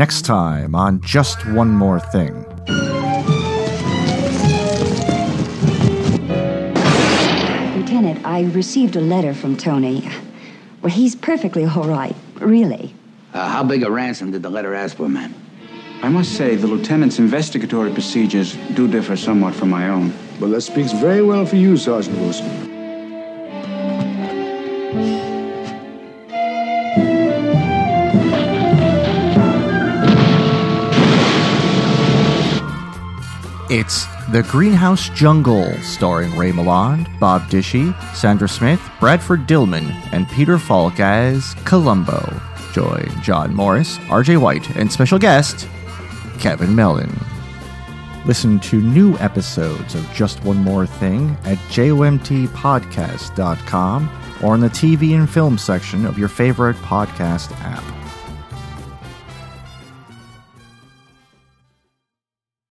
Next time on Just One More Thing. Lieutenant, I received a letter from Tony. Well, he's perfectly all right, really. Uh, how big a ransom did the letter ask for, ma'am? I must say, the lieutenant's investigatory procedures do differ somewhat from my own. Well, that speaks very well for you, Sergeant Wilson. It's The Greenhouse Jungle, starring Ray Milland, Bob Dishy, Sandra Smith, Bradford Dillman, and Peter Falk as Columbo. Join John Morris, RJ White, and special guest, Kevin Mellon. Listen to new episodes of Just One More Thing at jomtpodcast.com or in the TV and film section of your favorite podcast app.